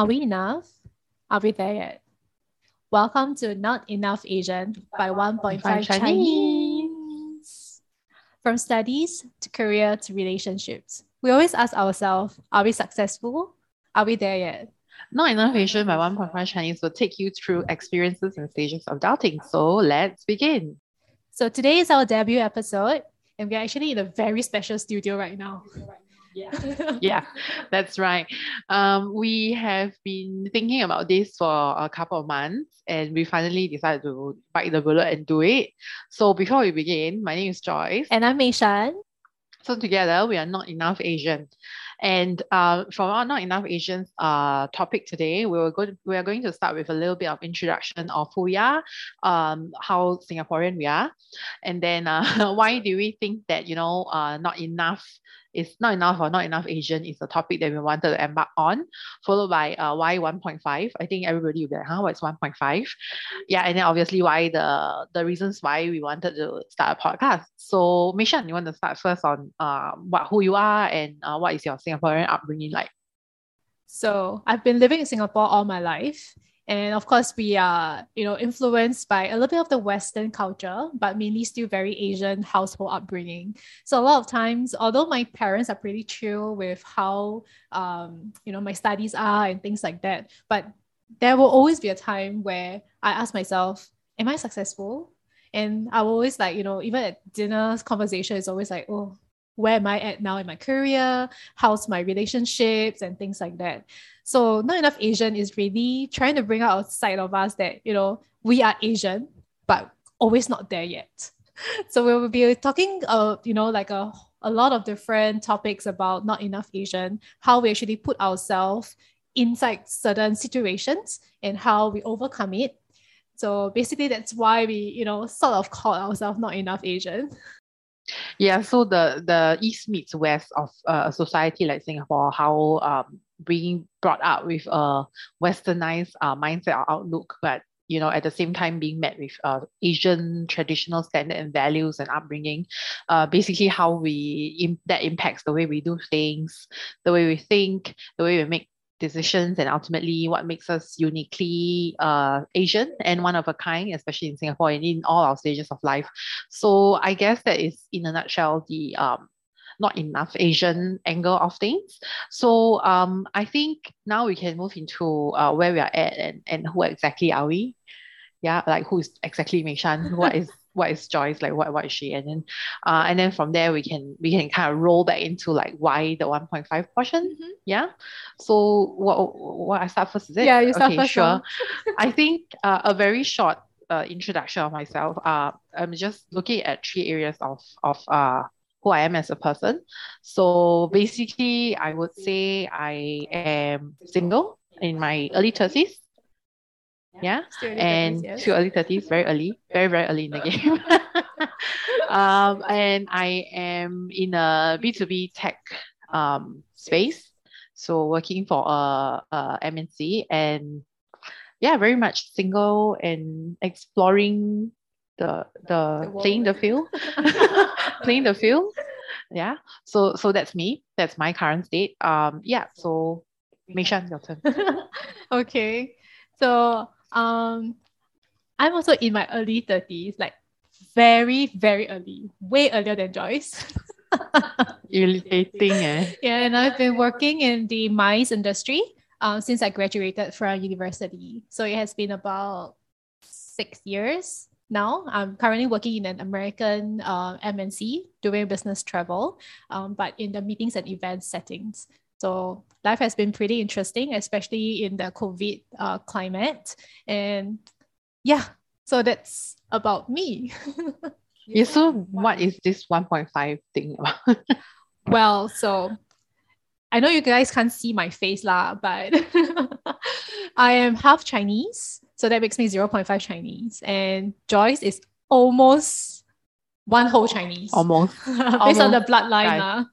Are we enough? Are we there yet? Welcome to Not Enough Asian by 1.5 Chinese. Chinese. From studies to career to relationships, we always ask ourselves Are we successful? Are we there yet? Not Enough Asian by 1.5 Chinese will take you through experiences and stages of adulting. So let's begin. So today is our debut episode, and we're actually in a very special studio right now. Yeah. yeah, that's right. Um, we have been thinking about this for a couple of months and we finally decided to bite the bullet and do it. So before we begin, my name is Joyce. And I'm Mei Shan. So together we are not enough Asian. And uh, from our Not Enough Asians uh, topic today, we were going we are going to start with a little bit of introduction of who we are, um, how Singaporean we are, and then uh, why do we think that you know uh, not enough is not enough or not enough Asian is the topic that we wanted to embark on, followed by uh, why 1.5. I think everybody will be like, huh, what's 1.5? Yeah, and then obviously why the the reasons why we wanted to start a podcast. So Mei Shan, you want to start first on uh, what who you are and uh, what is your Singaporean upbringing like? So I've been living in Singapore all my life. And of course, we are, you know, influenced by a little bit of the Western culture, but mainly still very Asian household upbringing. So a lot of times, although my parents are pretty chill with how, um, you know, my studies are and things like that, but there will always be a time where I ask myself, am I successful? And I will always like, you know, even at dinner conversation, is always like, oh, where am I at now in my career? How's my relationships and things like that. So not enough Asian is really trying to bring out a side of us that, you know, we are Asian, but always not there yet. So we will be talking, uh, you know, like a, a lot of different topics about not enough Asian, how we actually put ourselves inside certain situations and how we overcome it. So basically that's why we, you know, sort of call ourselves not enough Asian. Yeah, so the the east meets west of uh, a society like Singapore, how um being brought up with a westernized uh, mindset or outlook, but you know at the same time being met with uh, Asian traditional standard and values and upbringing, uh, basically how we Im- that impacts the way we do things, the way we think, the way we make decisions and ultimately what makes us uniquely uh, Asian and one of a kind, especially in Singapore and in all our stages of life. So I guess that is in a nutshell the um, not enough Asian angle of things. So um, I think now we can move into uh, where we are at and, and who exactly are we? Yeah, like who is exactly Mei Shan? What is what is Joyce like what what is she? And then uh and then from there we can we can kind of roll back into like why the 1.5 portion. Mm-hmm. yeah. So what what I start first is it? Yeah you start okay, first sure. I think uh, a very short uh, introduction of myself. Uh I'm just looking at three areas of of uh who I am as a person. So basically I would say I am single in my early 30s yeah, and 30s, yes. to early 30s, very early, very, very early in the game. um, and I am in a B2B tech um, space, so working for a, a MNC and yeah, very much single and exploring the the, the playing the field, playing the field. Yeah, so so that's me. That's my current state. Um, yeah. So, Mei Shan, your turn. okay, so um, I'm also in my early 30s, like very, very early, way earlier than Joyce. Irritating, eh? Yeah, and I've been working in the MICE industry um, since I graduated from university. So it has been about six years now. I'm currently working in an American uh, MNC doing business travel, um, but in the meetings and events settings. So life has been pretty interesting, especially in the COVID uh, climate. And yeah, so that's about me. yeah, so what is this 1.5 thing about? well, so I know you guys can't see my face lah, but I am half Chinese. So that makes me 0.5 Chinese. And Joyce is almost one whole Chinese. Almost. Based Almost. on the bloodline. Uh.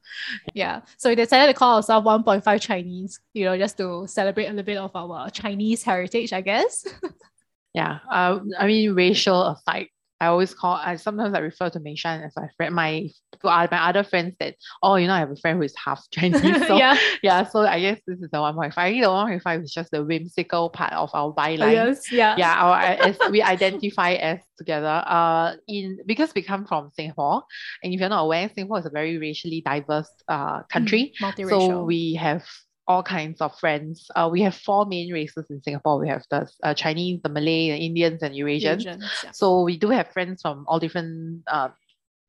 Yeah. So we decided to call ourselves 1.5 Chinese, you know, just to celebrate a little bit of our Chinese heritage, I guess. yeah. Uh, I mean, racial aside, I always call I sometimes I refer to Meishan as my friend my to my other friends that oh you know I have a friend who is half Chinese so yeah. yeah so I guess this is the 1.5 I think the 1.5 is just the whimsical part of our byline Oh, yes. Yeah. yeah our as we identify as together uh in because we come from Singapore and if you're not aware Singapore is a very racially diverse uh country Multiracial. so we have all kinds of friends. Uh, we have four main races in Singapore. We have the uh, Chinese, the Malay, the Indians, and Eurasians. Asians, yeah. So we do have friends from all different uh,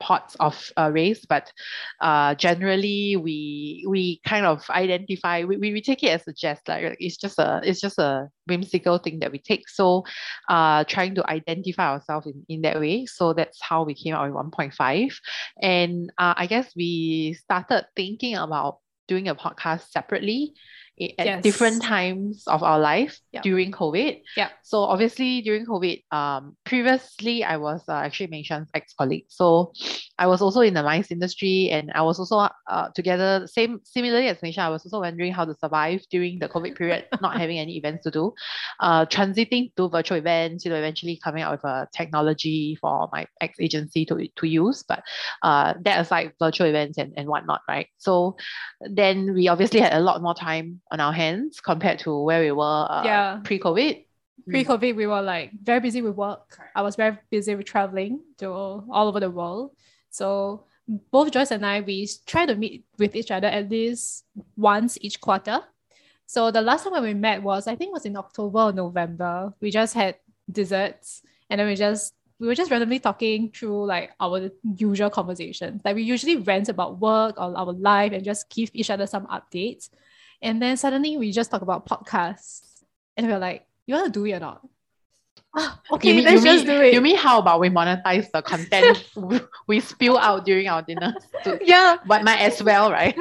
parts of uh, race, but uh, generally we we kind of identify we, we, we take it as a jest. Like it's just a it's just a whimsical thing that we take. So uh, trying to identify ourselves in, in that way. So that's how we came out with 1.5. And uh, I guess we started thinking about doing a podcast separately at Yes. different times of our life Yeah. during COVID. Yeah. So obviously during COVID, um, previously I was uh, actually Meishan's ex-colleague. So I was also in the MICE industry and I was also uh, together, same similarly as Meishan, I was also wondering how to survive during the COVID period, not having any events to do. Uh, transiting to virtual events, you know, eventually coming out with a technology for my ex-agency to, to use. But uh, that aside, virtual events and, and whatnot, right? So then we obviously had a lot more time on our hands compared to where we were uh, Yeah. pre-COVID. Pre-COVID, we were like very busy with work. I was very busy with traveling to all over the world. So both Joyce and I, we try to meet with each other at least once each quarter. So the last time when we met was, I think, was in October or November. We just had desserts, and then we just we were just randomly talking through like our usual conversations. Like we usually rant about work or our life and just give each other some updates. And then suddenly we just talk about podcasts, and we are like, "You want to do it or not?" Okay, you mean, let's you just mean, do it. You mean how about we monetize the content we- spill out during our dinner? To, yeah, but might as well, right?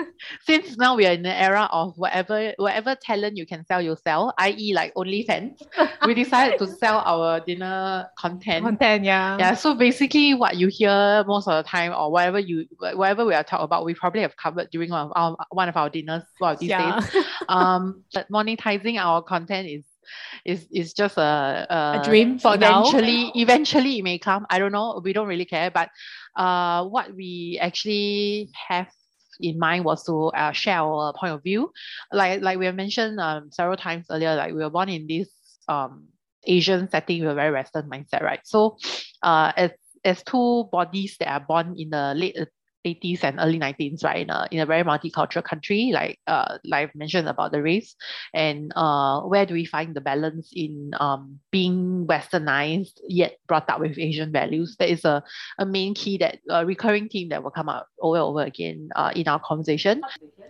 Since now we are in the era of whatever whatever talent you can sell, you sell, i.e. like OnlyFans. we decided to sell our dinner content. content. Yeah, Yeah, so basically what you hear most of the time or whatever you whatever we are talking about, we probably have covered during one of our one of our dinners of these yeah. days. Um but monetizing our content is is is just a a dream for now. eventually eventually it may come. I don't know. We don't really care. But uh what we actually have in mind was to uh, share our point of view. Like like we have mentioned um several times earlier like we were born in this um asian setting with a very western mindset right? So uh as as two bodies that are born in the late 80s and early 90s, right? In a, in a very multicultural country, like uh, like I've mentioned about the race, and uh, where do we find the balance in um, being westernized yet brought up with Asian values? That is a, a main key that a recurring theme that will come up over and over again uh, in our conversation.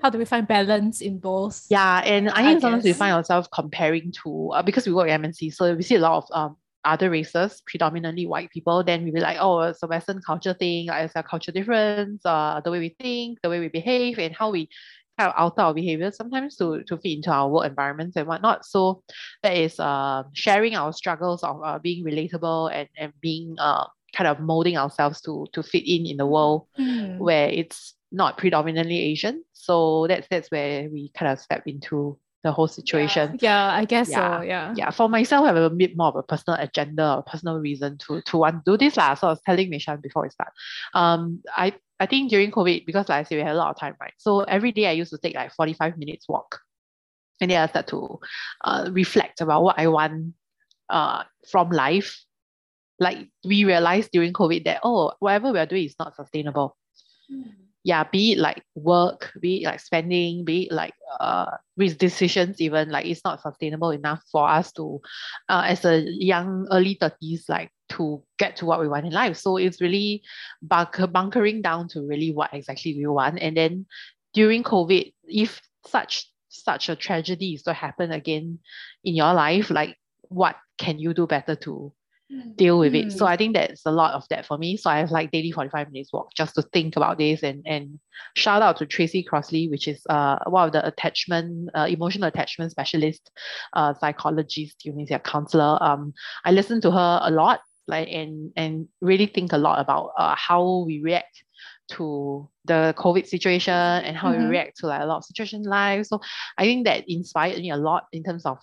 How do we find balance in both? Yeah, and I I think sometimes we find ourselves comparing to uh, because we work at MNC, so we see a lot of um other races, predominantly white people. Then we be like, oh, it's a Western culture thing. Like, it's a culture difference. Uh, the way we think, the way we behave, and how we kind of alter our behavior sometimes to to fit into our work environments and whatnot. So that is uh sharing our struggles of uh, being relatable and and being uh kind of molding ourselves to to fit in in the world Hmm. where it's not predominantly Asian. So that's that's where we kind of step into the whole situation. Yeah, I guess Yeah, so. Yeah. Yeah, for myself, I have a bit more of a personal agenda or personal reason to to want to do this. lah. So I was telling Meishan before we start. Um, I I think during COVID, because like I said, we had a lot of time, right? So every day I used to take like 45 minutes walk. And then I start to uh, reflect about what I want uh, from life. Like we realized during COVID that, oh, whatever we are doing is not sustainable yeah, be it like work, be it like spending, be it like uh with decisions even like it's not sustainable enough for us to uh as a young early 30s like to get to what we want in life. So it's really bunker bunkering down to really what exactly we want. And then during COVID, if such such a tragedy is to happen again in your life, like what can you do better to deal with it. So Mm. I think that's a lot of that for me. So I have like daily 45 minutes walk just to think about this and and shout out to Tracy Crossley, which is uh one of the attachment, uh, emotional attachment specialist, uh psychologist, you mean a counselor. Um I listen to her a lot, like and and really think a lot about uh how we react to the COVID situation and how we Mhm. react to like a lot of situations in life. So I think that inspired me a lot in terms of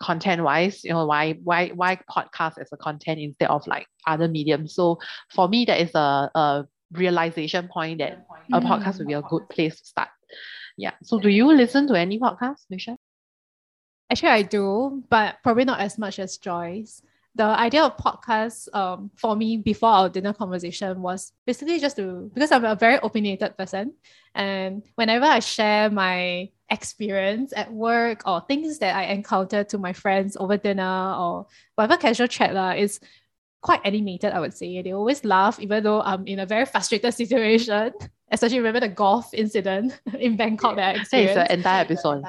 content wise you know why why why podcast as a content instead of like other mediums so for me that is a, a realization point that mm-hmm. a podcast would be a good place to start yeah so do you listen to any podcasts Michelle? actually i do but probably not as much as joyce the idea of podcast um, for me before our dinner conversation was basically just to because I'm a very opinionated person, and whenever I share my experience at work or things that I encounter to my friends over dinner or whatever casual chat la, is quite animated. I would say they always laugh even though I'm in a very frustrated situation. Especially remember the golf incident in Bangkok that I experienced. An entire episode.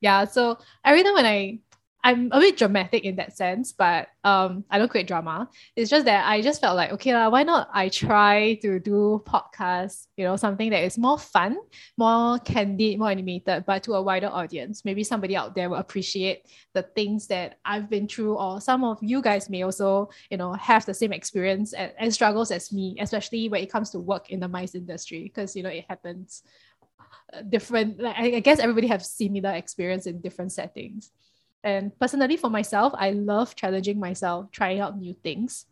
yeah, so every time when I I'm a bit dramatic in that sense, but um, I don't create drama. It's just that I just felt like, okay, la, why not I try to do podcasts, you know, something that is more fun, more candid, more animated, but to a wider audience. Maybe somebody out there will appreciate the things that I've been through, or some of you guys may also, you know, have the same experience and, and struggles as me, especially when it comes to work in the MICE industry, because, you know, it happens uh, different. Like, I guess everybody have similar experience in different settings. And personally, for myself, I love challenging myself, trying out new things.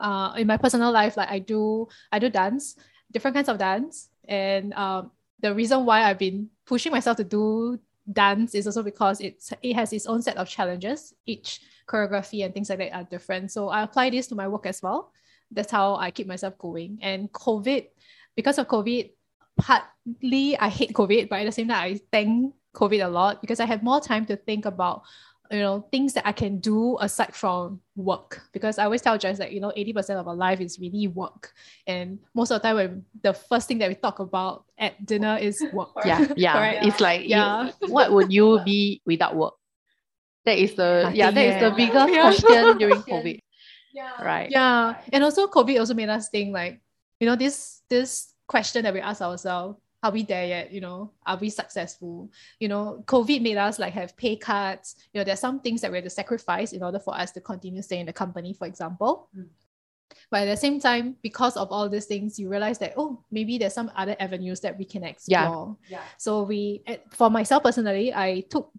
Uh, in my personal life, like I do, I do dance, different kinds of dance, and um, the reason why I've been pushing myself to do dance is also because it's it has its own set of challenges. Each choreography and things like that are different. So I apply this to my work as well. That's how I keep myself going. And COVID, because of COVID, partly I hate COVID, but at the same time I thank COVID a lot because I have more time to think about you know things that I can do aside from work. Because I always tell Jess that you know 80% of our life is really work. And most of the time when the first thing that we talk about at dinner is work. Yeah yeah. It's like yeah. you, what would you be without work? That is the yeah that is the biggest yeah. question during COVID. Yeah. right. Yeah. And also COVID also made us think like you know this this question that we ask ourselves are we there yet you know are we successful you know covid made us like have pay cuts you know there's some things that we had to sacrifice in order for us to continue staying in the company for example mm. but at the same time because of all these things you realize that oh maybe there's some other avenues that we can explore yeah. yeah. so we for myself personally i took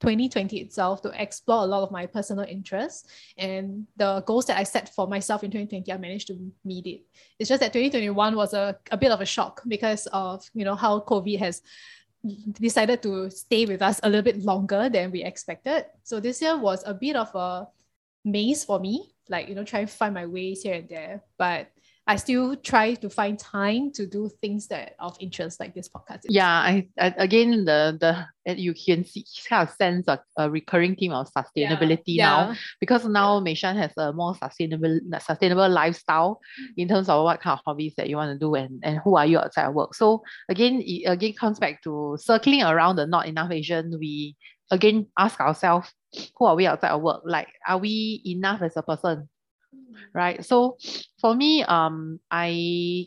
2020 itself to explore a lot of my personal interests and the goals that I set for myself in 2020 I managed to meet it. It's just that 2021 was a, a bit of a shock because of you know how COVID has decided to stay with us a little bit longer than we expected. So this year was a bit of a maze for me, like you know, trying to find my ways here and there. But I still try to find time to do things that of interest like this podcast. Yeah, I, I again the the you can see kind of sense a, a recurring theme of sustainability yeah. now yeah. because now yeah. Meishan has a more sustainable sustainable lifestyle in terms of what kind of hobbies that you want to do and, and who are you outside of work. So again, it again comes back to circling around the not enough Asian. We again ask ourselves, who are we outside of work? Like, are we enough as a person? Right? So for me, um, I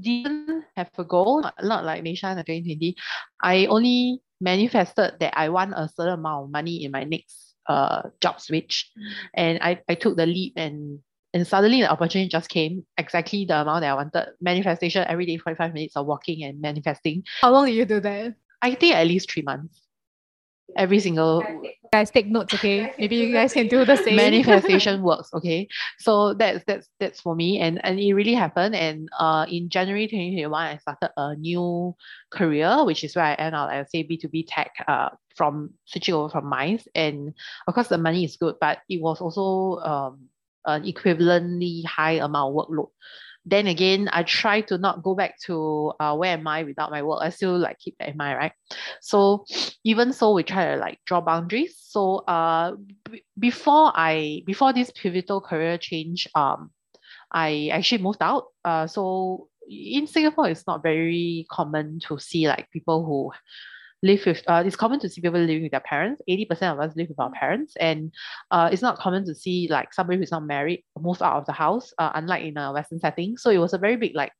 didn't have a goal, not like Nisha in 2020. I only manifested that I want a certain amount of money in my next uh job switch. And I, I took the leap and and suddenly the opportunity just came exactly the amount that I wanted. Manifestation every day, 45 minutes of walking and manifesting. How long did you do that? I think at least three months every single guys take notes okay? Maybe you guys can do the same. Manifestation works okay? So that's that's that's for me and and it really happened and uh in january 2021 i started a new career which is where i end up i say b2b tech uh from switching over from MICE and of course the money is good but it was also um an equivalently high amount of workload then again, I try to not go back to uh, where am I without my work. I still like keep that in mind, right? So even so, we try to like draw boundaries. So uh, b- before I before this pivotal career change, um, I actually moved out. Uh, so in Singapore, it's not very common to see like people who live with uh, it's common to see people living with their parents. 80% of us live with our parents. And uh, it's not common to see like somebody who's not married move out of the house uh, unlike in a western setting. So it was a very big like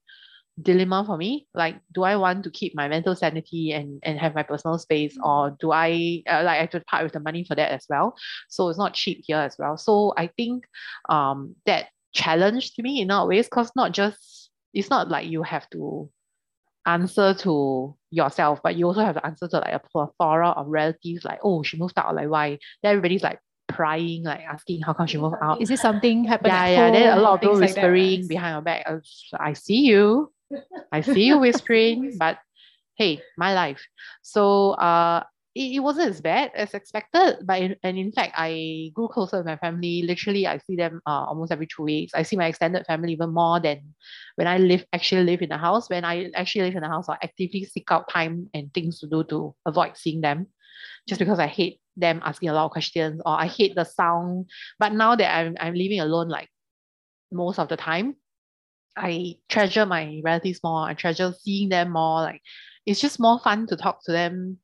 dilemma for me. Like do i want to keep my mental sanity and and have my personal space or do i uh, like i have to part with the money for that as well? So it's not cheap here as well. So i think um that challenged me in a ways because not just it's not like you have to answer to yourself, but you also have to answer to like a plethora of relatives, like, oh, she moved out, like why? Then everybody's like prying, like asking how come she moved out. Is it something happened? Yeah, yeah. Then a lot of people things like whispering behind your back. I, I see you. I see you whispering, but hey, my life. So uh it, it wasn't as bad as expected, but in, and in fact I grew closer with my family. Literally I see them uh, almost every two weeks. I see my extended family even more than when I live actually live in the house. When I actually live in the house, I actively seek out time and things to do to avoid seeing them. Just because I hate them asking a lot of questions or I hate the sound. But now that I'm I'm living alone like most of the time, I treasure my relatives more. I treasure seeing them more. Like it's just more fun to talk to them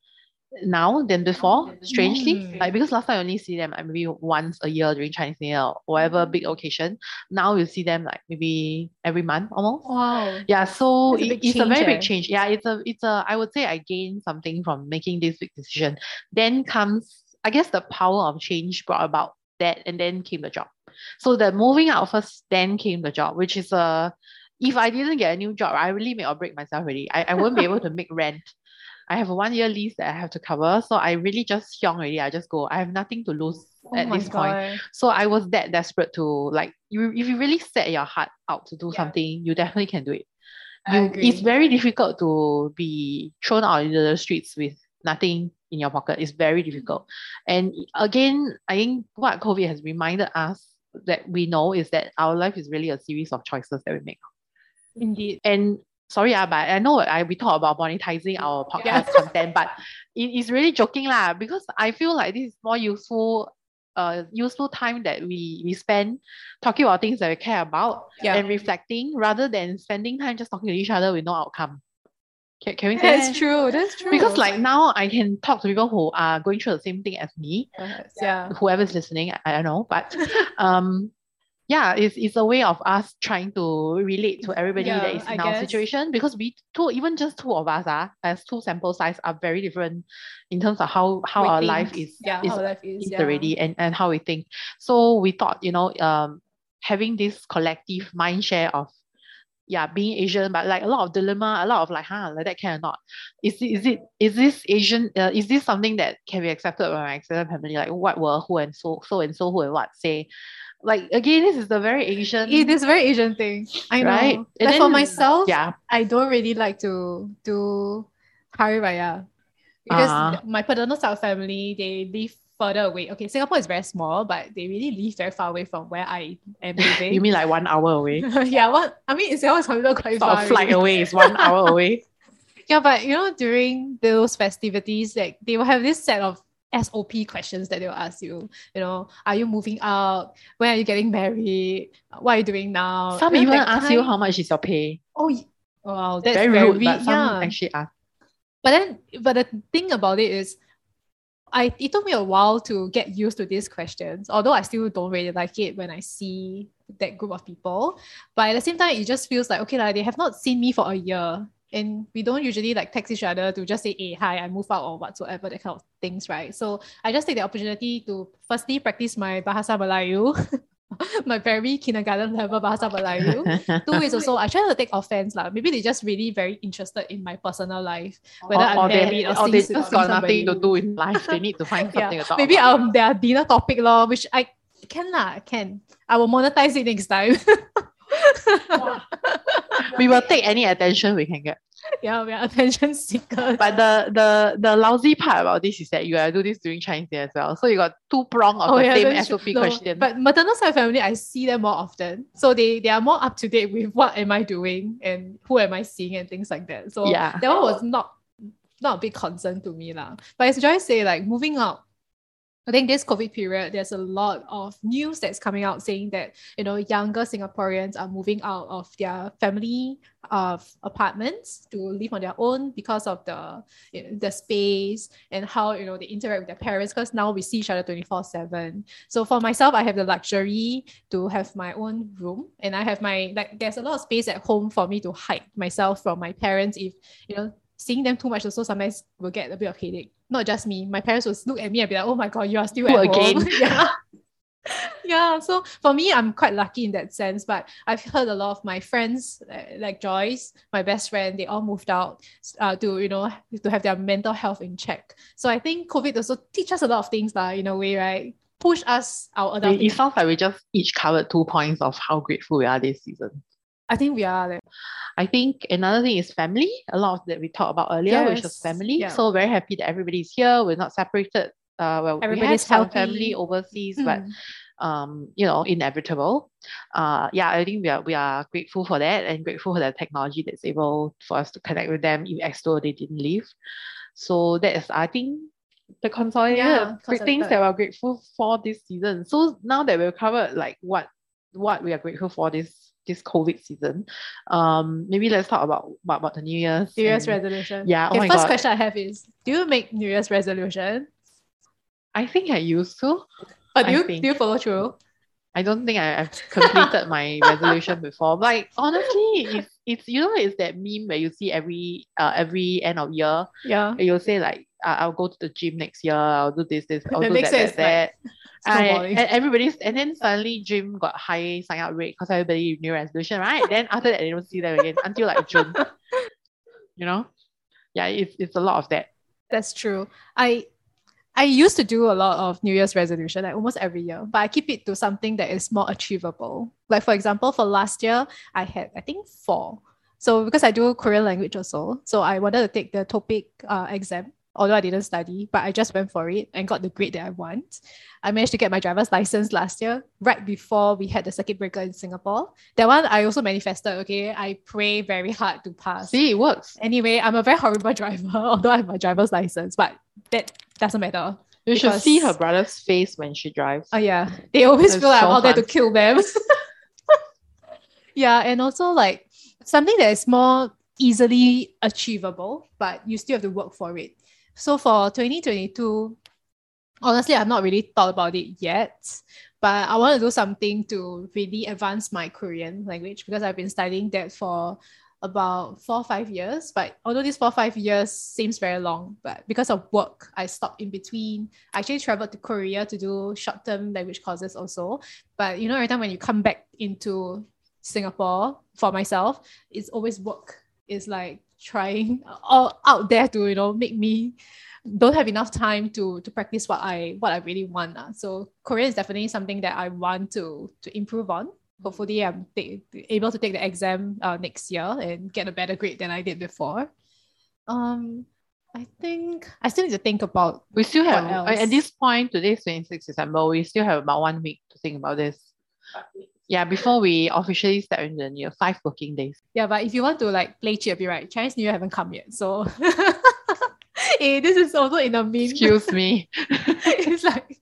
now than before. Strangely, Mm. like because last time I only see them like maybe once a year during Chinese New Year or whatever big occasion. Now you see them like maybe every month almost. Wow. Yeah, so a it- big it's a very change, big eh? change. Yeah, it's a it's a I would say I gained something from making this big decision. Then comes I guess the power of change brought about that, and then came the job. So the moving out first, then came the job, which is a if I didn't get a new job, I really make or break myself already. I, I won't be able to make rent. I have a one year lease that I have to cover. So I really just xiong already. I just go. I have nothing to lose Oh at this point. So I was that desperate to like you if you really set your heart out to do Yeah. something, you definitely can do it. You, it's very difficult to be thrown out into the streets with nothing in your pocket. It's very difficult. And again, I think what COVID has reminded us that we know is that our life is really a series of choices that we make. Indeed. And sorry, ah, but I know I we talk about monetizing our podcast content, but it is really joking lah because I feel like this is more useful, uh, useful time that we we spend talking about things that we care about Yeah. and reflecting rather than spending time just talking to each other with no outcome. Can, can we say That's true. That's true. Because like now I can talk to people who are going through the same thing as me, Perhaps, yeah. whoever's listening, I, I don't know, but um yeah, it's, it's a way of us trying to relate to everybody that Yeah, is in I our guess. situation because we two even just two of us are as two sample size are very different in terms of how how We our think- life is yeah, is, how life is, is yeah. already and, and how we think. So we thought, you know, um having this collective mind share of yeah, being Asian, but like a lot of dilemma, a lot of like, huh, like that can or not. Is is it is this Asian? Uh, is this something that can be accepted by my extended family? Like, what were who and so so and so who and what say? Like again, this is the very Asian, It is a very Asian thing. I know. right? And Like for then- myself, yeah, I don't really like to do Hari Raya because Ah. my paternal side family they live further away. Okay, Singapore is very small, but they really live very far away from where I am living. you mean like one hour away? yeah, what I mean, is considered quite Sort far. of flight away is one hour away. Yeah, but you know, during those festivities, like they will have this set of SOP questions that they'll ask you. You know, are you moving out? When are you getting married? What are you doing now? Some even ask you how much is your pay. Oh, wow, that's very very, rude, but some yeah. actually ask. But then, but the thing about it is, I it took me a while to get used to these questions. Although I still don't really like it when I see that group of people. But at the same time, it just feels like okay, like they have not seen me for a year, and we don't usually like text each other to just say, "Hey, hi, I move out" or whatsoever that kind of things, right? So I just take the opportunity to firstly practice my Bahasa Melayu. my very kindergarten level Bahasa Melayu. Two is also I try to take offense lah. Maybe they just really very interested in my personal life, whether or, I'm or they, married or, or they just got nothing to do in life. They need to find something Yeah, to talk maybe about. um their dinner topic law, which I can lah, can. I will monetize it next time. we will take any attention we can get. yeah, we are attention seekers. But the the the lousy part about this is that you gotta do this during Chinese Year as well. So you got two prong of oh, the same Oh, that's true. SOP No, question. But maternal side family, I see them more often. So they, they are more up to date with what am I doing and who am I seeing and things like that. So Yeah. that one was not not a big concern to me. lah. But as Joy say, like moving out, I think this COVID period, there's a lot of news that's coming out saying that, you know, younger Singaporeans are moving out of their family of apartments to live on their own because of the you know, the space and how you know they interact with their parents because now we see each other 24 7 so for myself i have the luxury to have my own room and i have my like there's a lot of space at home for me to hide myself from my parents if you know seeing them too much also sometimes will get a bit of headache not just me my parents would look at me and be like oh my god you are still at home again? yeah yeah so for me i'm quite lucky in that sense but i've heard a lot of my friends like joyce my best friend they all moved out uh, to you know to have their mental health in check so i think covid also teach us a lot of things lah, in a way right push us our adulting. It sounds like we just each covered two points of how grateful we are this season. I think we are. Like, I think another thing is family. A lot of that we talked about earlier, yes. which was family. Yeah. So very happy that everybody's here. We're not separated. Uh, well, everybody's we have family overseas, mm. but um, you know, inevitable. Uh, yeah, I think we are we are grateful for that and grateful for the technology that's able for us to connect with them, even as though they didn't leave. So that is, I think, the consolidated yeah, great things that we're grateful for this season. So now that we've covered like what what we are grateful for this this COVID season, um, maybe let's talk about about, about the New Year's. New Year's and, resolution. Yeah. Oh okay, oh first God. question I have is do you make New Year's resolution? I think I used to. But do you do you follow through? I don't think I, have completed my resolution before. Like honestly, it's it's you know it's that meme where you see every uh every end of year. Yeah. You'll say like uh, I'll go to the gym next year. I'll do this this. I'll the do that that. that. Like, I, and everybody's and then suddenly gym got high sign up rate because everybody new resolution, right? then after that they don't see them again until like June. you know, yeah, it's it's a lot of that. That's true. I I used to do a lot of New Year's resolution, like almost every year, but I keep it to something that is more achievable. Like for example, for last year, I had I think four. So because I do Korean language also, so I wanted to take the TOPIK uh, exam although I didn't study, but I just went for it and got the grade that I want. I managed to get my driver's license last year, right before we had the circuit breaker in Singapore. That one I also manifested, okay? I pray very hard to pass. See, it works. Anyway, I'm a very horrible driver, although I have my driver's license, but that doesn't matter. You should see her brother's face when she drives. Oh yeah. They always feel like oh, so I'm out there to kill them. yeah, and also like something that is more easily achievable, but you still have to work for it. So for 2022, honestly, I've not really thought about it yet, but I want to do something to really advance my Korean language because I've been studying that for about four five years. But although these four five years seems very long but because of work i stopped in between. I actually traveled to korea to do short-term language courses also. But you know every time when you come back into singapore for myself it's always work. It's like trying all out there to you know make me don't have enough time to to practice what I what I really want. Uh. So Korean is definitely something that I want to to improve on. Hopefully, I'm take, able to take the exam uh, next year and get a better grade than I did before. Um, I think I still need to think about. We still have at this point today, twenty six December. We still have about one week to think about this. Yeah, before we officially start in the new year, five working days. Yeah, but if you want to like play chip, right? Chinese New Year haven't come yet, so hey, eh, this is also in a meme. Excuse me. it's like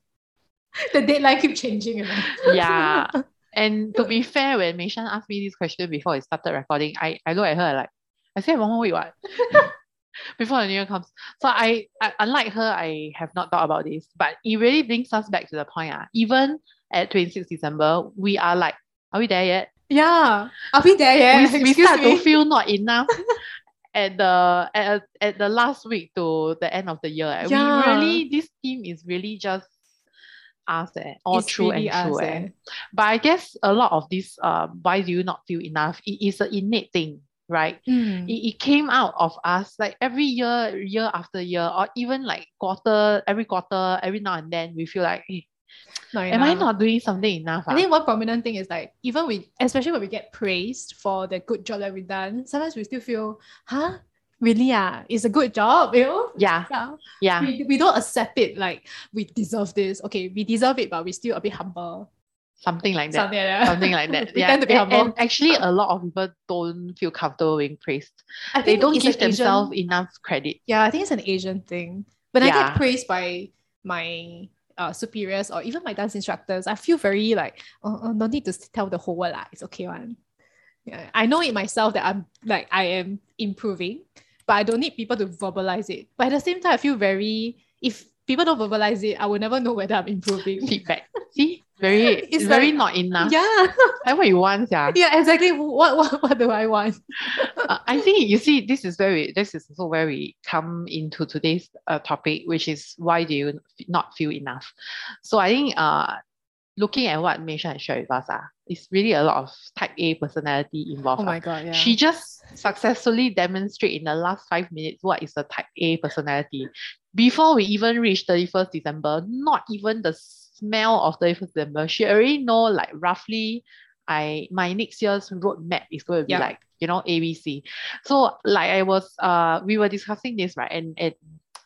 the deadline keep changing. Know? yeah. And to be fair, when Meishan asked me this question before I started recording, I, I look at her like, I said one more week, what? before the new year comes. So I, I, unlike her, I have not thought about this, but it really brings us back to the point. Uh, even at 26 December, we are like, are we there yet? Yeah. Are we there yet? We, we start me. to feel not enough at the at, at the last week to the end of the year. Yeah. We really this team is really just us eh, all it's true really and true. eh. eh. But I guess a lot of this uh, why do you not feel enough? It is an innate thing, right? Mm. It, it came out of us like every year, year after year, or even like quarter, every quarter, every now and then we feel like, hey, not Am I not doing something enough? I think ah? one prominent thing is like even we, especially when we get praised for the good job that we've done, sometimes we still feel, huh? Really, yeah, it's a good job, you know? Yeah. Yeah. yeah. We, we don't accept it like we deserve this. Okay, we deserve it, but we still a bit humble. Something like that. Something like that. Something like that. yeah. Tend to be and, humble. and actually, a lot of people don't feel comfortable being praised. I they don't give themselves Asian, enough credit. Yeah, I think it's an Asian thing. When yeah. I get praised by my uh, superiors or even my dance instructors, I feel very like, oh, oh no need to tell the whole world, like, it's okay one. Yeah, I know it myself that I'm like, I am improving, but I don't need people to verbalize it. But at the same time, I feel very, if people don't verbalize it, I will never know whether I'm improving. Feedback. See? Very, it's very like, not enough. Yeah. like what you want, yeah. Yeah, exactly. What what, what do I want? uh, I think you see, this is very this is also where we come into today's uh, topic, which is why do you not feel enough? So I think uh looking at what Meishan has shared with us, ah, it's really a lot of type A personality involved. Oh ah. my god, yeah. She just successfully demonstrate in the last five minutes what is a type A personality. Before we even reach 31st December, not even the smell of 31st December, she already know like roughly I my next year's roadmap is going to be like, you know, ABC. So like I was uh we were discussing this, right? And and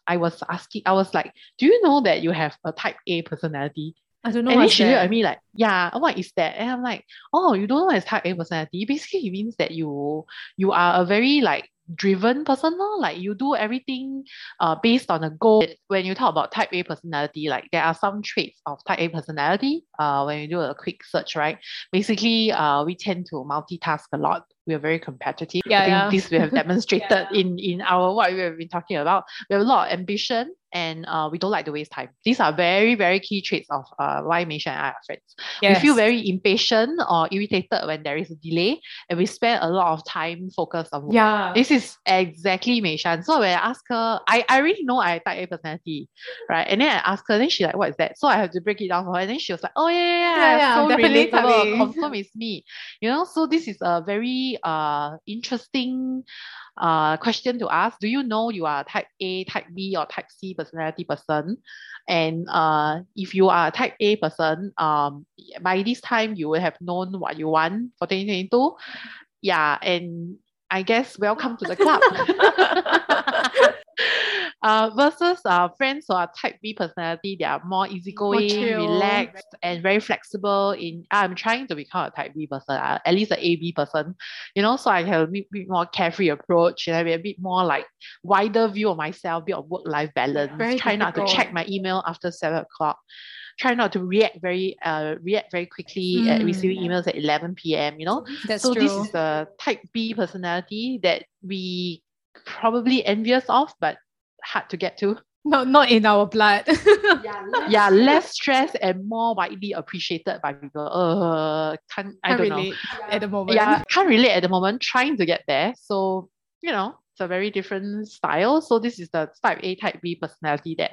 I was asking, I was like, do you know that you have a type A personality? I don't know and then she looked at me like, yeah, what is that? And I'm like, oh, you don't know what is type A personality? Basically, it means that you you are a very like driven person, lor. like you do everything uh based on a goal. When you talk about type A personality, like there are some traits of type A personality. Uh, when you do a quick search, right? Basically, uh, we tend to multitask a lot. We are very competitive. Yeah, I think yeah. this we have demonstrated in in our what we have been talking about. We have a lot of ambition and uh, we don't like to waste time. These are very, very key traits of uh, why Meishan and I are friends. We feel very impatient or irritated when there is a delay, and we spend a lot of time focused on work. Yeah. This is exactly Meishan. So when I ask her, I, I already know I type A personality, right? And then I ask her, then she like, what is that? So I have to break it down for her. And then she was like, oh yeah, yeah, Yeah, yeah, yeah, so definitely relatable. Confirm it's me. You know, so this is a very uh interesting uh question to ask. Do you know you are type A, type B, or type C personality person? And uh if you are a type A person, um by this time you will have known what you want for 2022. Yeah, and I guess welcome to the club. uh, versus uh, friends who are type B personality, they are more easygoing, chill. relaxed, and very flexible. In I'm trying to become a type B person, uh, at least an AB person, you know, so I have a bit, bit more carefree approach, and I have a bit more like wider view of myself, bit of work life balance. Very Try not to check my email after seven o'clock. Try not to react very uh react very quickly at Mm. receiving emails at 11 p.m. You know, That's so true. this is the type B personality that we probably envious of, but hard to get to. not not in our blood. Yeah, less stress and more widely appreciated by people. Uh, can't I Can't don't know. relate at the moment. Yeah, can't relate at the moment. Trying to get there. So you know, it's a very different style. So this is the type A, type B personality that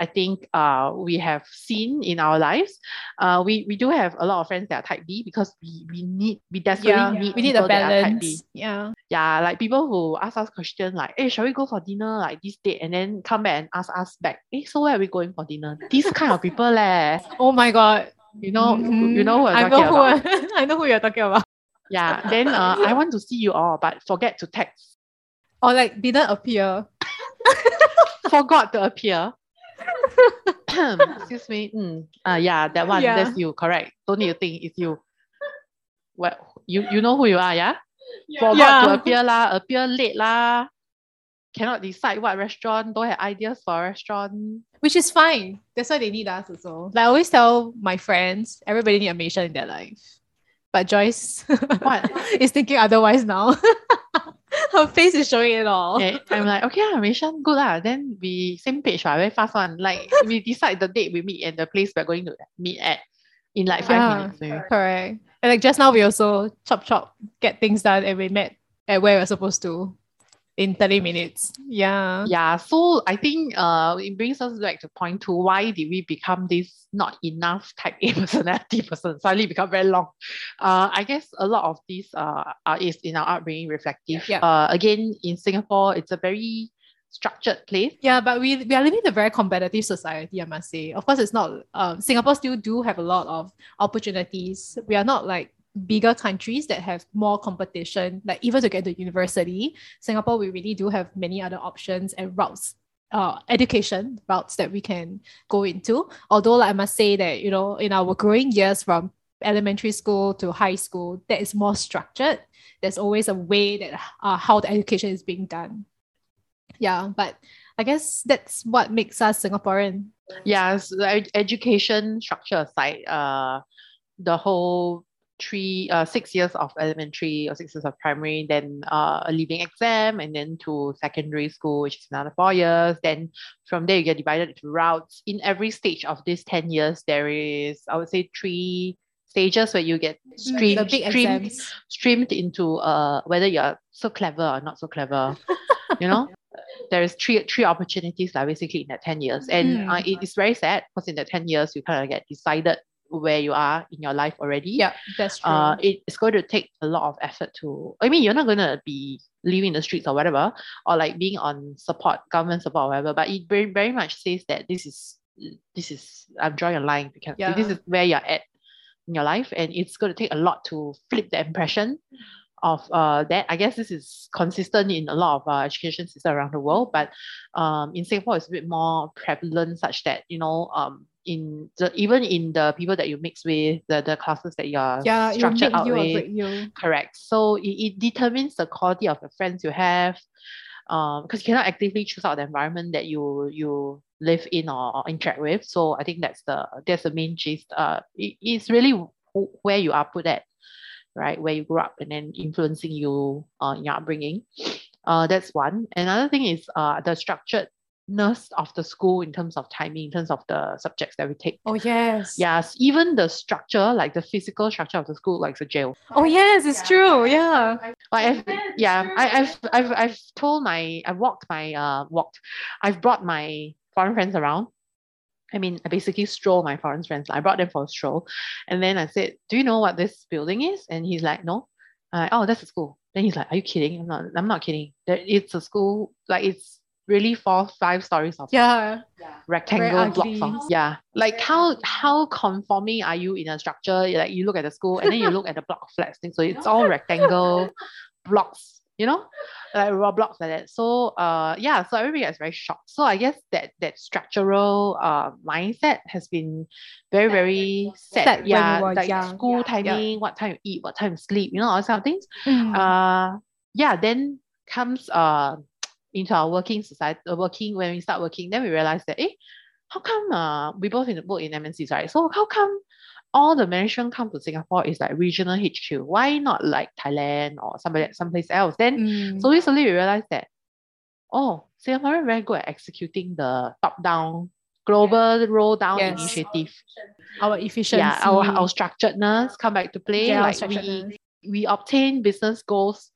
I think uh we have seen in our lives. Uh, we we do have a lot of friends that are type B because we we need we desperately Yeah, need we need a people that are type B. balance. Yeah. Yeah, like people who ask us question like, hey, shall we go for dinner like this date? And then come back and ask us back, hey, so where are we going for dinner? These kind of people leh. Oh my god. You know, you Mhm. know I know who I know who you're talking about. Yeah. Then uh, I want to see you all, but forget to text. Or like didn't appear. Forgot to appear. Excuse me. Mm. Uh, yeah, that one. Yeah. That's you. Correct. Don't need to think. It's you. Well, you you know who you are, yeah? Forgot to appear lah. Appear late lah. Cannot decide what restaurant. Don't have ideas for a restaurant. Which is fine. That's why they need us also. Like I always tell my friends, everybody need a mission in their life. But Joyce What? is thinking otherwise now. Her face is showing it all. Yeah, I'm like, okay, Mission, good lah. Then we same page, ah, very fast one. Like we decide the date we meet and the place we're going to meet at in like five Yeah. minutes. Maybe. Correct. And like just now we also chop chop get things done and we met at where we're supposed to in 30 minutes. Yeah. Yeah, so I think uh it brings us back to point two. Why did we become this not enough type A personality person? Suddenly become very long. Uh I guess a lot of this uh, is in our upbringing reflective. Yeah. Uh again in Singapore, it's a very structured place. Yeah, but we, we are living in a very competitive society, I must say. Of course, it's not, um, Singapore still do have a lot of opportunities. We are not like bigger countries that have more competition, like even to get to university. Singapore, we really do have many other options and routes, uh, education routes that we can go into. Although, like, I must say that, you know, in our growing years from elementary school to high school, that is more structured. There's always a way that uh, how the education is being done yeah but i guess that's what makes us singaporean ed- education structure aside, uh, the whole three, uh, six years of elementary or six years of primary, then uh, a leaving exam, and then to secondary school, which is another four years. Then from there, you get divided into routes. In every stage of this 10 years, there is, I would say, three stages where you get streamed, the streamed, streamed into uh, whether you're so clever or not so clever. you know, there is three three opportunities like basically in that 10 years. And Mm. uh, it is very sad because in that 10 years you kind of get decided where you are in your life already. Yeah, that's true. Uh, it, it's going to take a lot of effort to. I mean, you're not going to be living in the streets or whatever, or like being on support, government support, or whatever. But it very, very much says that this is this is I'm drawing a line because Yeah. this is where you're at in your life, and it's going to take a lot to flip the impression of uh that. I guess this is consistent in a lot of uh, education systems around the world, but um in Singapore it's a bit more prevalent, such that you know um in the even in the people that you mix with the the classes that you're yeah, structured out you with. you. correct. So it, it determines the quality of the friends you have um because you cannot actively choose out the environment that you you live in or, or interact with. So i think that's the that's the main gist. Uh it, it's really wh- where you are put at right? Where you grew up and then influencing you uh, in your upbringing. Uh that's one. Another thing is uh the structuredness of the school in terms of timing in terms of the subjects that we take Oh yes. Yes, even the structure, like the physical structure of the school, like the jail. Oh yes, it's true. Yeah. Like I've, yeah, I, I've, I've, I've told my, I've walked my, uh, walked, I've brought my foreign friends around. I mean, I basically stroll my foreign friends. I brought them for a stroll, and then I said, "Do you know what this building is?" And he's like, "No." I'm like, oh, that's a school. Then he's like, "Are you kidding?" I'm not. I'm not kidding. There, it's a school. Like it's really four, five stories of Yeah. rectangle block ugly. form. Yeah. Like how how conforming are you in a structure? Like you look at the school and then you look at the block of flats thing. So it's all rectangle blocks, you know? Like raw blocks like that. So uh yeah, so everybody gets very shocked. So I guess that that structural uh mindset has been very, very set. Set yeah. like young. school Yeah. timing, what time you eat, what time you sleep, you know, all those kind of things Mm. uh yeah then comes uh into our working society uh, working when we start working then we realize that eh how come uh we both in the book in MNCs right? So how come all the management come to Singapore is like regional HQ why not like Thailand or somebody someplace else? Then Mm. so recently we realize that oh Singaporean very good at executing the top down global roll down Yes. initiative. Our efficiency. yeah our, our structuredness come back to play. Yeah, like we we obtain business goals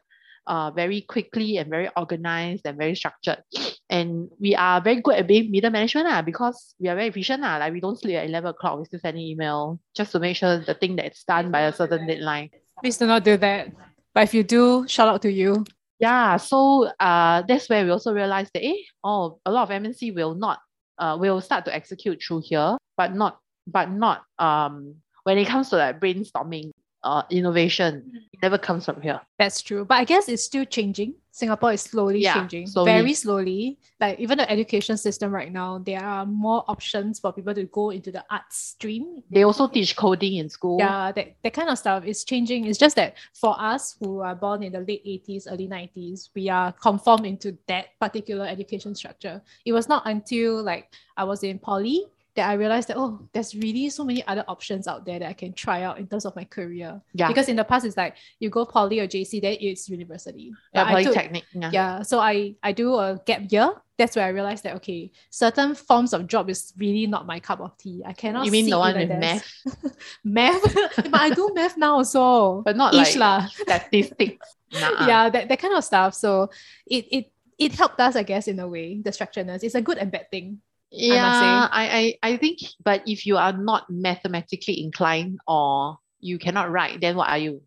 uh, very quickly and very organized and very structured. And we are very good at being middle management uh, because we are very efficient. Uh, like we don't sleep at 11 o'clock, we still send an email just to make sure the thing that's done by a certain deadline. Please do not do that. But if you do, shout out to you. Yeah, so uh, that's where we also realized that eh, oh, a lot of MNC will not uh, will start to execute through here, but not but not um when it comes to like brainstorming uh innovation, it never comes from here. That's true. But I guess it's still changing. Singapore is slowly Yeah, changing. slowly. Very slowly. Like even the education system right now, there are more options for people to go into the arts stream. They also teach coding in school. Yeah, that, that kind of stuff is changing. It's just that for us who are born in the late 80s, early 90s, we are conformed into that particular education structure. It was not until like I was in poly that I realized that oh, there's really so many other options out there that I can try out in terms of my career. Yeah. Because in the past it's like you go poly or JC, then it's university. Yeah, But took- polytechnic. yeah. yeah so i i do a gap year that's where i realized that okay certain forms of job is really not my cup of tea i cannot You mean the one with math, math but i do math now also but not Ish like lah. statistics. Nah. yeah that, that kind of stuff so it it it helped us i guess in a way the structuredness it's a good and bad thing Yeah, I, I, I think, but if you are not mathematically inclined or you cannot write, then what are you?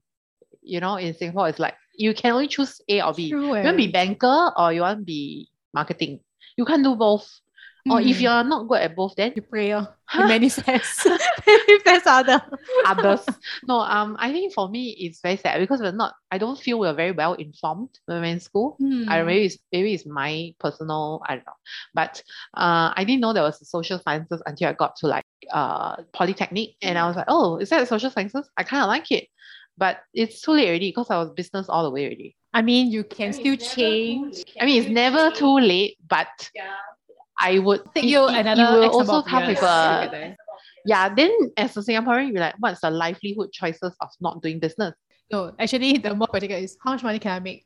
You know, in Singapore, it's like you can only choose A or B. True, You want to be eh. banker or you want to be marketing. You can't do both. Or if Mm. you're not good at both, then you pray oh, Huh? you manifest manifest other others. no, um, I think for me it's very sad because we're not. I don't feel we're very well informed when we're in school. I Hmm. maybe it's maybe it's my personal I don't know, but uh, I didn't know there was social sciences until I got to like uh polytechnic, and I was like, oh, is that social sciences? I kind of like it, but it's too late already because I was business all the way already. i mean you can still change I mean, it's never too late, but I would take you another It will also come with a yeah. Then as a Singaporean, you're like, what's the livelihood choices of not doing business? no actually the more practical is how much money can i make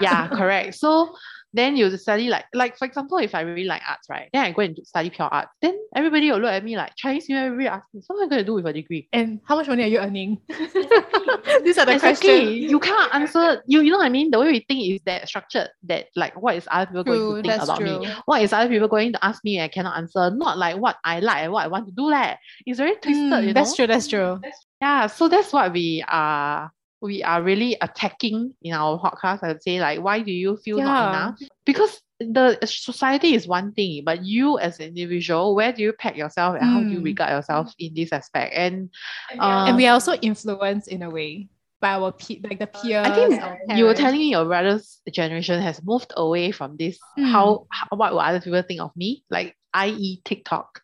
yeah correct so then you study like like for example, if I really like arts, right? Then I go and study pure arts. Then everybody will look at me like Chinese New Year, everybody ask me, so what am I going to do with a degree? And how much money are you earning? These are the exactly. questions. You can't answer. You you know what I mean? The way we think is that structured. That like what is other people True, going to think about true. me? What is other people going to ask me? I cannot answer. Not like what I like and what I want to do. Leh. It's very twisted. Mm, you that's know? true. That's true. Yeah, so that's what we are we are really attacking in our podcast. I would say like, why do you feel not Yeah. enough? Because the society is one thing, but you as an individual, where do you peg yourself and how do you Mm. regard yourself in this aspect? And and uh, we are also influenced in a way by our pe- like the peers. I think you were telling me your brother's generation has moved away from this. Mm. How, how what will other people think of me? Like i.e. TikTok.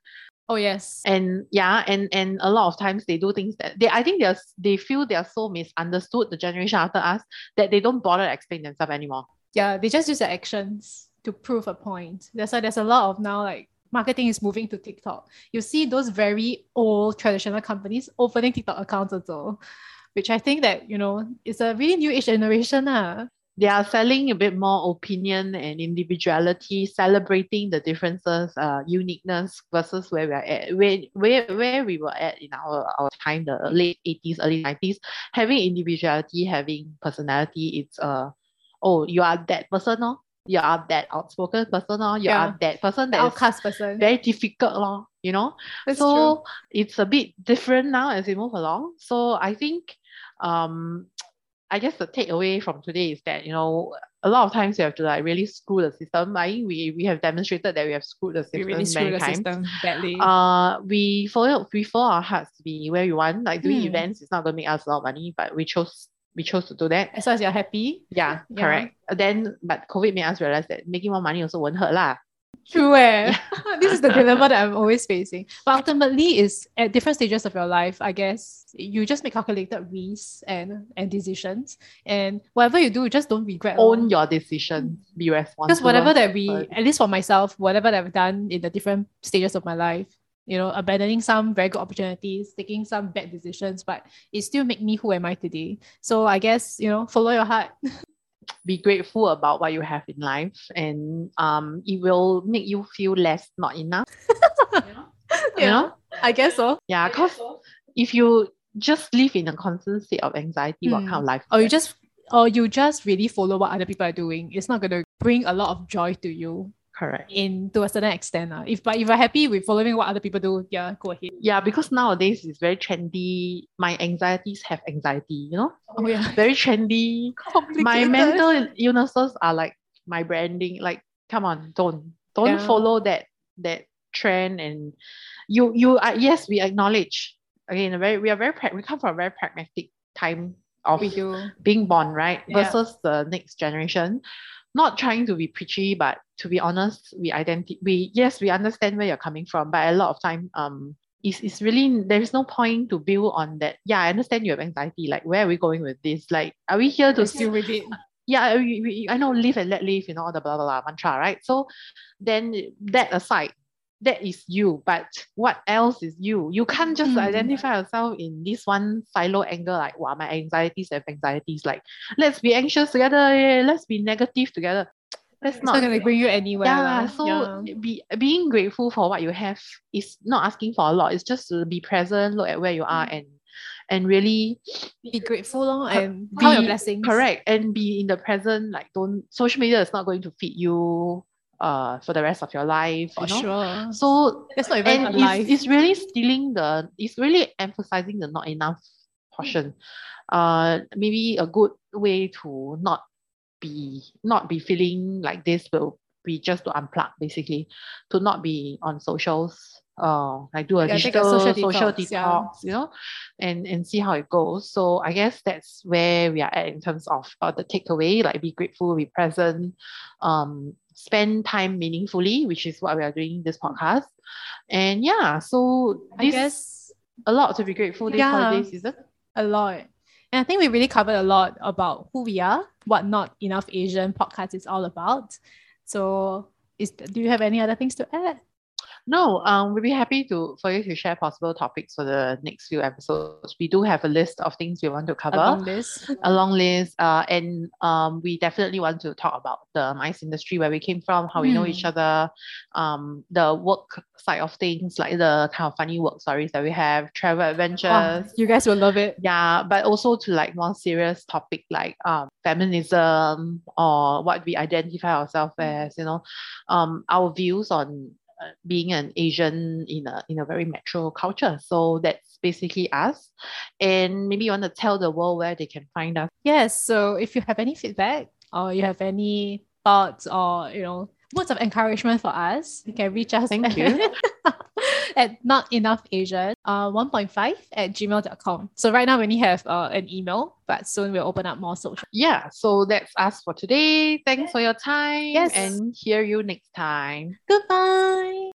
Oh yes. and yeah and and a lot of times they do things that they i think they're they feel they're so misunderstood the generation after us that they don't bother to explain themselves anymore yeah, they just use their actions to prove a point. That's why there's a lot of now like marketing is moving to TikTok. You see those very old traditional companies opening TikTok accounts also, which I think that you know it's a really new age generation. Ah. They are selling a bit more opinion and individuality celebrating the differences uh uniqueness versus where we are at where where, where we were at in our, our time the late 80s early 90s having individuality having personality it's uh oh you are that person no? you are that outspoken person no? you Yeah. are that person that outcast person. very difficult lor, you know That's so true. it's a bit different now as we move along so i think um i guess the takeaway from today is that you know a lot of times you have to like really screw the system i think we we have demonstrated that we have screwed the We system really screw many times system badly. uh we follow we follow our hearts to be where we want like doing Hmm. events is not going to make us a lot of money but we chose we chose to do that as long as you're happy. yeah, Yeah. correct then but covid made us realize that making more money also won't hurt lah True, eh? this is the dilemma that I'm always facing. But ultimately, is at different stages of your life, I guess you just make calculated risks and and decisions, and whatever you do, just don't regret. lor. own your decision, be responsible because whatever that we, it. at least for myself, whatever that I've done in the different stages of my life, you know, abandoning some very good opportunities, taking some bad decisions, but it still make me who am I today. So I guess you know, follow your heart. be grateful about what you have in life and um it will make you feel less not enough you know I guess so. yeah because if you just live in a constant state of anxiety what Mm. kind of life or you that? just or you just really follow what other people are doing it's not going to bring a lot of joy to you correct. In to a certain extent uh. if but if you're happy with following what other people do yeah go ahead. Yeah because nowadays it's very trendy. My anxieties have anxiety you know? Oh yeah. Very trendy. My mental illnesses are like my branding like come on don't don't Yeah. follow that that trend and you you uh, yes we acknowledge. Again very we are very we come from a very pragmatic time of being born right? Yeah. versus the next generation not trying to be preachy but to be honest we identi- we yes we understand where you're coming from but a lot of time um it's, it's really there is no point to build on that. Yeah i understand you have anxiety like where are we going with this? Like are we here to to still with it yeah, we, we, I know live and let live, you know, all the blah, blah, blah mantra, right? So then that aside, that is you, but what else is you? You can't just Mm. identify yourself in this one silo angle, like, wow, my anxieties have anxieties. Like, let's be anxious together, eh, let's be negative together. That's it's not, not going to bring you anywhere yeah, so yeah. be being grateful for what you have is not asking for a lot. It's just to be present, look at where you are Mm. and and really be grateful Co- and count your be- blessings Correct. And be in the present. Like don't social media is not going to feed you uh for the rest of your life. for you know? sure So that's not even and it's, it's really stealing the it's really emphasizing the not enough portion. Uh maybe a good way to not be not be feeling like this will be just to unplug basically to not be on socials uh like do a Yeah, take a social social, detox, detox, yeah. you know and and see how it goes so i guess that's where we are at in terms of uh, the takeaway like be grateful be present um spend time meaningfully which is what we are doing in this podcast and yeah so I this guess a lot to be grateful this Yeah. holiday season a lot. And I think we really covered a lot about who we are, what Not Enough Asian podcast is all about. So, is do you have any other things to add? No, um, we'll be happy to for you to share possible topics for the next few episodes. We do have a list of things we want to cover. A long list. a long list. Uh, and um, we definitely want to talk about the MICE industry, where we came from, how we know each Hmm. other, um, the work side of things, like the kind of funny work stories that we have, travel adventures. you guys will love it. Yeah, but also to like more serious topic like um feminism or what we identify ourselves as, you know, um our views on being an Asian in a in a very metro culture. So that's basically us. And maybe you want to tell the world where they can find us. Yes. So if you have any feedback or you have any thoughts or you know words of encouragement for us, you can reach us Thank at, you. at not enough Asian uh 1.5 at gmail.com. So right now we only have uh, an email, but soon we'll open up more social. Yeah, so that's us for today. Thanks for your time Yes. and hear you next time. Goodbye.